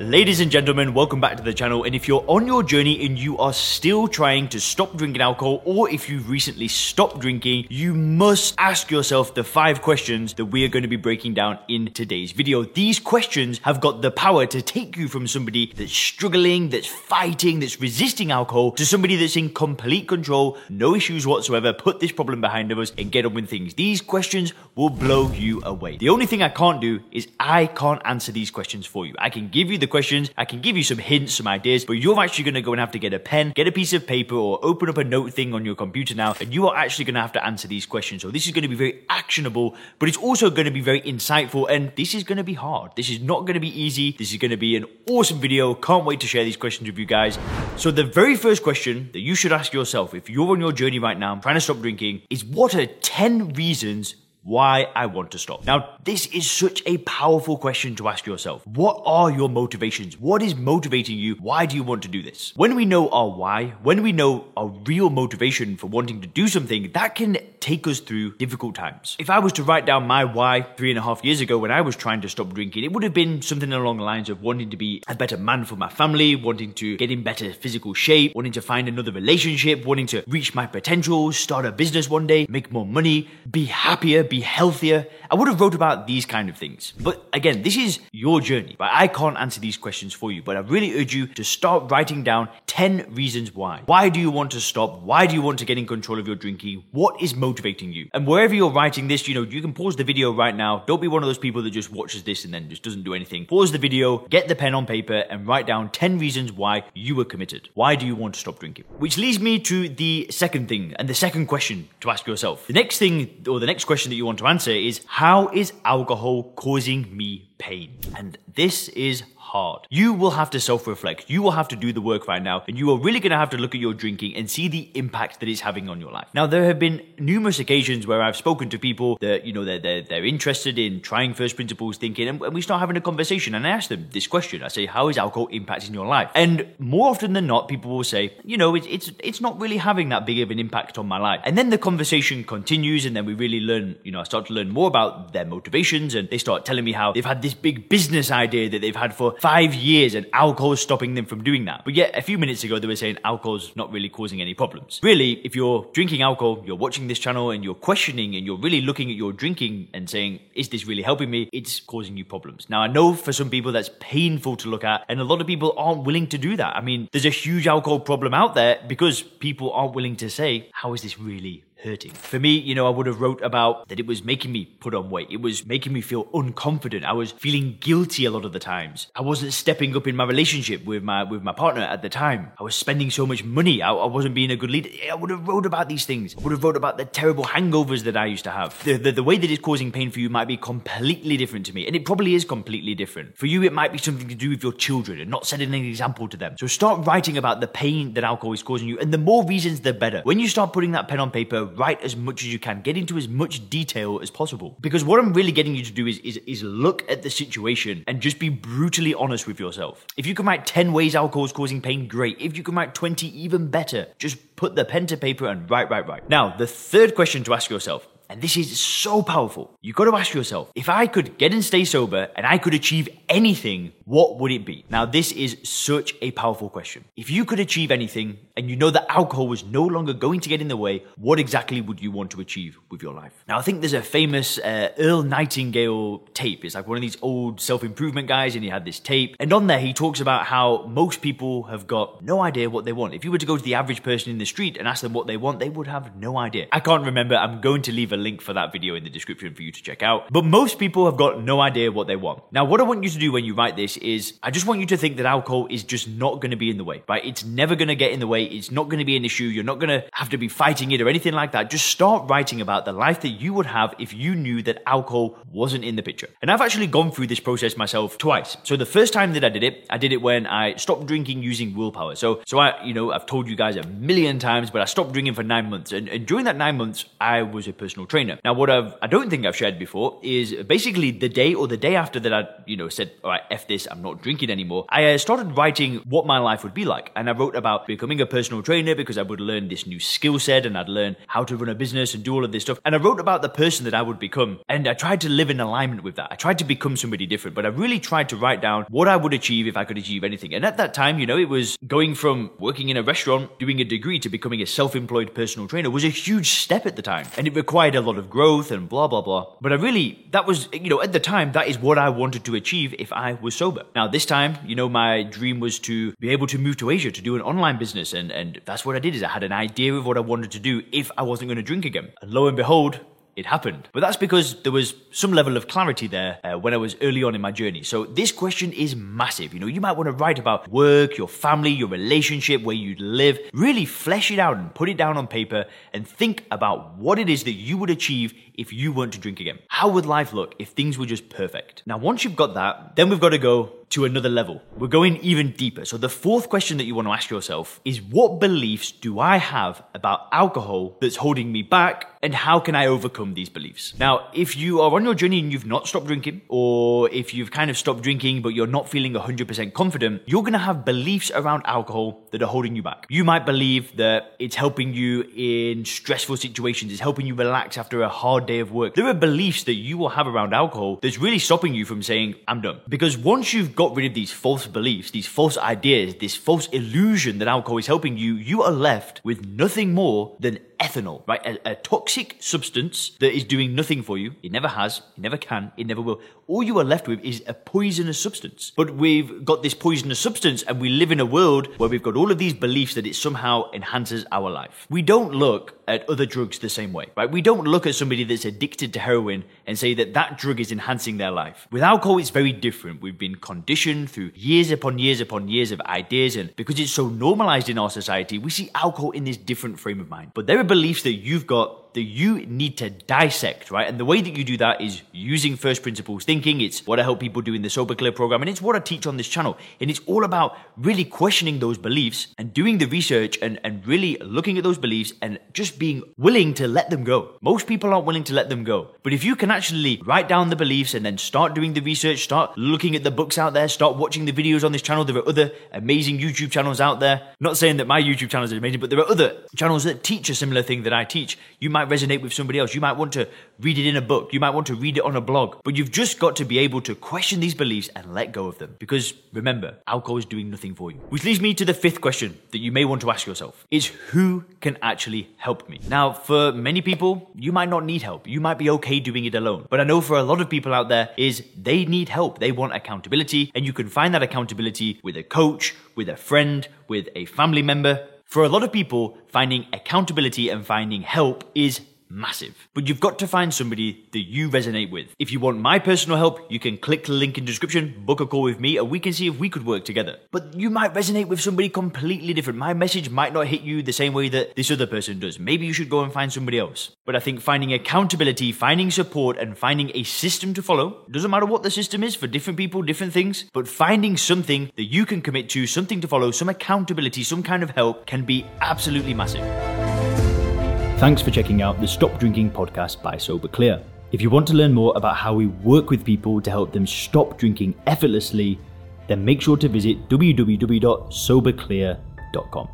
Ladies and gentlemen, welcome back to the channel. And if you're on your journey and you are still trying to stop drinking alcohol, or if you've recently stopped drinking, you must ask yourself the five questions that we are going to be breaking down in today's video. These questions have got the power to take you from somebody that's struggling, that's fighting, that's resisting alcohol, to somebody that's in complete control, no issues whatsoever, put this problem behind us and get on with things. These questions will blow you away. The only thing I can't do is I can't answer these questions for you. I can give you the questions, I can give you some hints, some ideas, but you're actually going to go and have to get a pen, get a piece of paper, or open up a note thing on your computer now, and you are actually going to have to answer these questions. So this is going to be very actionable, but it's also going to be very insightful, and this is going to be hard. This is not going to be easy. This is going to be an awesome video. Can't wait to share these questions with you guys. So the very first question that you should ask yourself if you're on your journey right now, trying to stop drinking, is what are 10 reasons why I want to stop. Now, this is such a powerful question to ask yourself. What are your motivations? What is motivating you? Why do you want to do this? When we know our why, when we know our real motivation for wanting to do something, that can take us through difficult times. If I was to write down my why three and a half years ago when I was trying to stop drinking, it would have been something along the lines of wanting to be a better man for my family, wanting to get in better physical shape, wanting to find another relationship, wanting to reach my potential, start a business one day, make more money, be happier, be healthier. I would have wrote about these kind of things. But again, this is your journey. But I can't answer these questions for you. But I really urge you to start writing down 10 reasons why. Why do you want to stop? Why do you want to get in control of your drinking? What is motivating you? And wherever you're writing this, you know, you can pause the video right now. Don't be one of those people that just watches this and then just doesn't do anything. Pause the video, get the pen on paper, and write down 10 reasons why you are committed. Why do you want to stop drinking? Which leads me to the second thing and the second question to ask yourself. The next thing, or the next question that you want to answer is how is alcohol causing me pain? And this is hard. You will have to self reflect. You will have to do the work right now. And you are really going to have to look at your drinking and see the impact that it's having on your life. Now, there have been numerous occasions where I've spoken to people that, you know, they're, they're, they're interested in trying first principles thinking, and, and we start having a conversation. And I ask them this question I say, How is alcohol impacting your life? And more often than not, people will say, You know, it's, it's, it's not really having that big of an impact on my life. And then the conversation continues, and then we really learn, you know, I start to learn more about their motivations, and they start telling me how they've had this big business idea that they've had for five years and alcohol is stopping them from doing that. But yet, a few minutes ago, they were saying alcohol's not really causing any problems. Really, if you're drinking alcohol, you're watching this channel and you're questioning and you're really looking at your drinking and saying, is this really helping me? It's causing you problems. Now, I know for some people that's painful to look at, and a lot of people aren't willing to do that. I mean, there's a huge alcohol problem out there because people aren't willing to say, how is this really hurting. For me, you know, I would have wrote about that it was making me put on weight. It was making me feel unconfident. I was feeling guilty a lot of the times. I wasn't stepping up in my relationship with my with my partner at the time. I was spending so much money. I, I wasn't being a good leader. I would have wrote about these things. I would have wrote about the terrible hangovers that I used to have. The, the, the way that it's causing pain for you might be completely different to me. And it probably is completely different. For you, it might be something to do with your children and not setting an example to them. So start writing about the pain that alcohol is causing you. And the more reasons, the better. When you start putting that pen on paper, write as much as you can. Get into as much detail as possible. Because what I'm really getting you to do is, is, is look at the situation and just be brutally honest with yourself. If you can write 10 ways alcohol is causing pain, great. If you can write 20, even better. Just put the pen to paper and write, write, write. Now, the third question to ask yourself and this is so powerful. You've got to ask yourself, if I could get and stay sober and I could achieve anything, what would it be? Now, this is such a powerful question. If you could achieve anything and you know that alcohol was no longer going to get in the way, what exactly would you want to achieve with your life? Now, I think there's a famous uh, Earl Nightingale tape. It's like one of these old self improvement guys, and he had this tape. And on there, he talks about how most people have got no idea what they want. If you were to go to the average person in the street and ask them what they want, they would have no idea. I can't remember. I'm going to leave a link for that video in the description for you to check out. But most people have got no idea what they want. Now, what I want you to do when you write this is I just want you to think that alcohol is just not going to be in the way, right? It's never going to get in the way. It's not going to be an issue. You're not going to have to be fighting it or anything like that. Just start writing about the life that you would have if you knew that alcohol wasn't in the picture. And I've actually gone through this process myself twice. So the first time that I did it, I did it when I stopped drinking using willpower. So, so I, you know, I've told you guys a million times, but I stopped drinking for nine months. And, and during that nine months, I was a personal trainer. Now, what I've, I don't think I've shared before is basically the day or the day after that I, you know, said, all right, F this, I'm not drinking anymore. I uh, started writing what my life would be like. And I wrote about becoming a personal trainer because I would learn this new skill set and I'd learn how to run a business and do all of this stuff. And I wrote about the person that I would become. And I tried to live in alignment with that. I tried to become somebody different, but I really tried to write down what I would achieve if I could achieve anything. And at that time, you know, it was going from working in a restaurant, doing a degree to becoming a self-employed personal trainer was a huge step at the time. And it required a lot of growth and blah, blah, blah. But I really, that was, you know, at the time, that is what I wanted to achieve if I was sober. Now, this time, you know, my dream was to be able to move to Asia to do an online business. And, and that's what I did is I had an idea of what I wanted to do if I wasn't going to drink again. And lo and behold, it happened. But that's because there was some level of clarity there uh, when I was early on in my journey. So this question is massive. You know, you might want to write about work, your family, your relationship, where you live. Really flesh it out and put it down on paper and think about what it is that you would achieve if you weren't to drink again. How would life look if things were just perfect? Now, once you've got that, then we've got to go to another level. We're going even deeper. So the fourth question that you want to ask yourself is what beliefs do I have about alcohol that's holding me back and how can I overcome these beliefs? Now, if you are on your journey and you've not stopped drinking or if you've kind of stopped drinking but you're not feeling 100% confident, you're going to have beliefs around alcohol that are holding you back. You might believe that it's helping you in stressful situations, it's helping you relax after a hard day of work. There are beliefs that you will have around alcohol that's really stopping you from saying, I'm done. Because once you've got rid of these false beliefs, these false ideas, this false illusion that alcohol is helping you, you are left with nothing more than ethanol, right? A, a, toxic substance that is doing nothing for you. It never has, it never can, it never will. All you are left with is a poisonous substance. But we've got this poisonous substance and we live in a world where we've got all of these beliefs that it somehow enhances our life. We don't look at other drugs the same way, right? We don't look at somebody that's addicted to heroin and say that that drug is enhancing their life. With alcohol, it's very different. We've been conditioned through years upon years upon years of ideas, and because it's so normalized in our society, we see alcohol in this different frame of mind. But there are beliefs that you've got that you need to dissect, right? And the way that you do that is using first principles thinking. It's what I help people do in the Sober Clear program, and it's what I teach on this channel. And it's all about really questioning those beliefs and doing the research and, and really looking at those beliefs and just being willing to let them go. Most people aren't willing to let them go. But if you can actually write down the beliefs and then start doing the research, start looking at the books out there, start watching the videos on this channel, there are other amazing YouTube channels out there. Not saying that my YouTube channel is amazing, but there are other channels that teach a similar thing that I teach. You might resonate with somebody else. You might want to read it in a book. You might want to read it on a blog. But you've just got to be able to question these beliefs and let go of them. Because remember, alcohol is doing nothing for you. Which leads me to the fifth question that you may want to ask yourself is who can actually help me? Now, for many people, you might not need help. You might be okay doing it alone. But I know for a lot of people out there is they need help. They want accountability and you can find that accountability with a coach, with a friend, with a family member, for a lot of people, finding accountability and finding help is massive. But you've got to find somebody that you resonate with. If you want my personal help, you can click the link in description, book a call with me, and we can see if we could work together. But you might resonate with somebody completely different. My message might not hit you the same way that this other person does. Maybe you should go and find somebody else. But I think finding accountability, finding support, and finding a system to follow, doesn't matter what the system is for different people, different things, but finding something that you can commit to, something to follow, some accountability, some kind of help can be absolutely massive. Thanks for checking out the Stop Drinking podcast by Sober Clear. If you want to learn more about how we work with people to help them stop drinking effortlessly, then make sure to visit www.soberclear.com.